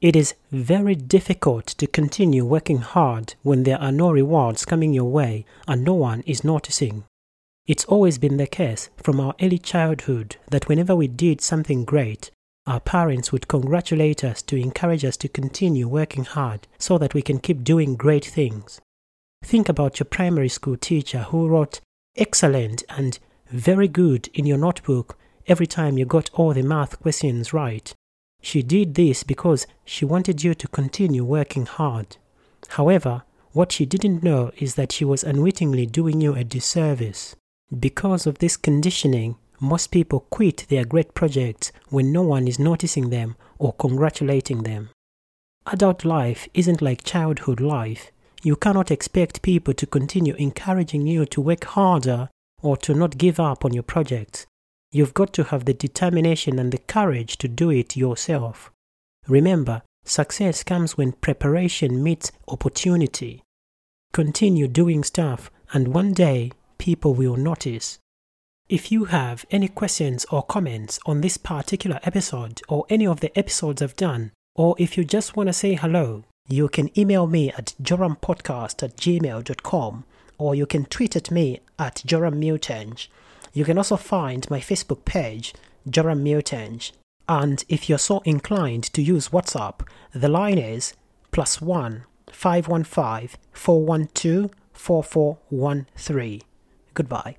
It is very difficult to continue working hard when there are no rewards coming your way and no one is noticing. It's always been the case from our early childhood that whenever we did something great, our parents would congratulate us to encourage us to continue working hard so that we can keep doing great things. Think about your primary school teacher who wrote excellent and very good in your notebook every time you got all the math questions right. She did this because she wanted you to continue working hard. However, what she didn't know is that she was unwittingly doing you a disservice. Because of this conditioning, most people quit their great projects when no one is noticing them or congratulating them. Adult life isn't like childhood life. You cannot expect people to continue encouraging you to work harder or to not give up on your projects. You've got to have the determination and the courage to do it yourself. Remember, success comes when preparation meets opportunity. Continue doing stuff, and one day people will notice. If you have any questions or comments on this particular episode or any of the episodes I've done, or if you just want to say hello, you can email me at jorampodcast at gmail.com or you can tweet at me at Joram Mutange. You can also find my Facebook page, Joram Mutange. And if you're so inclined to use WhatsApp, the line is plus one five one five four one two four four one three. Goodbye.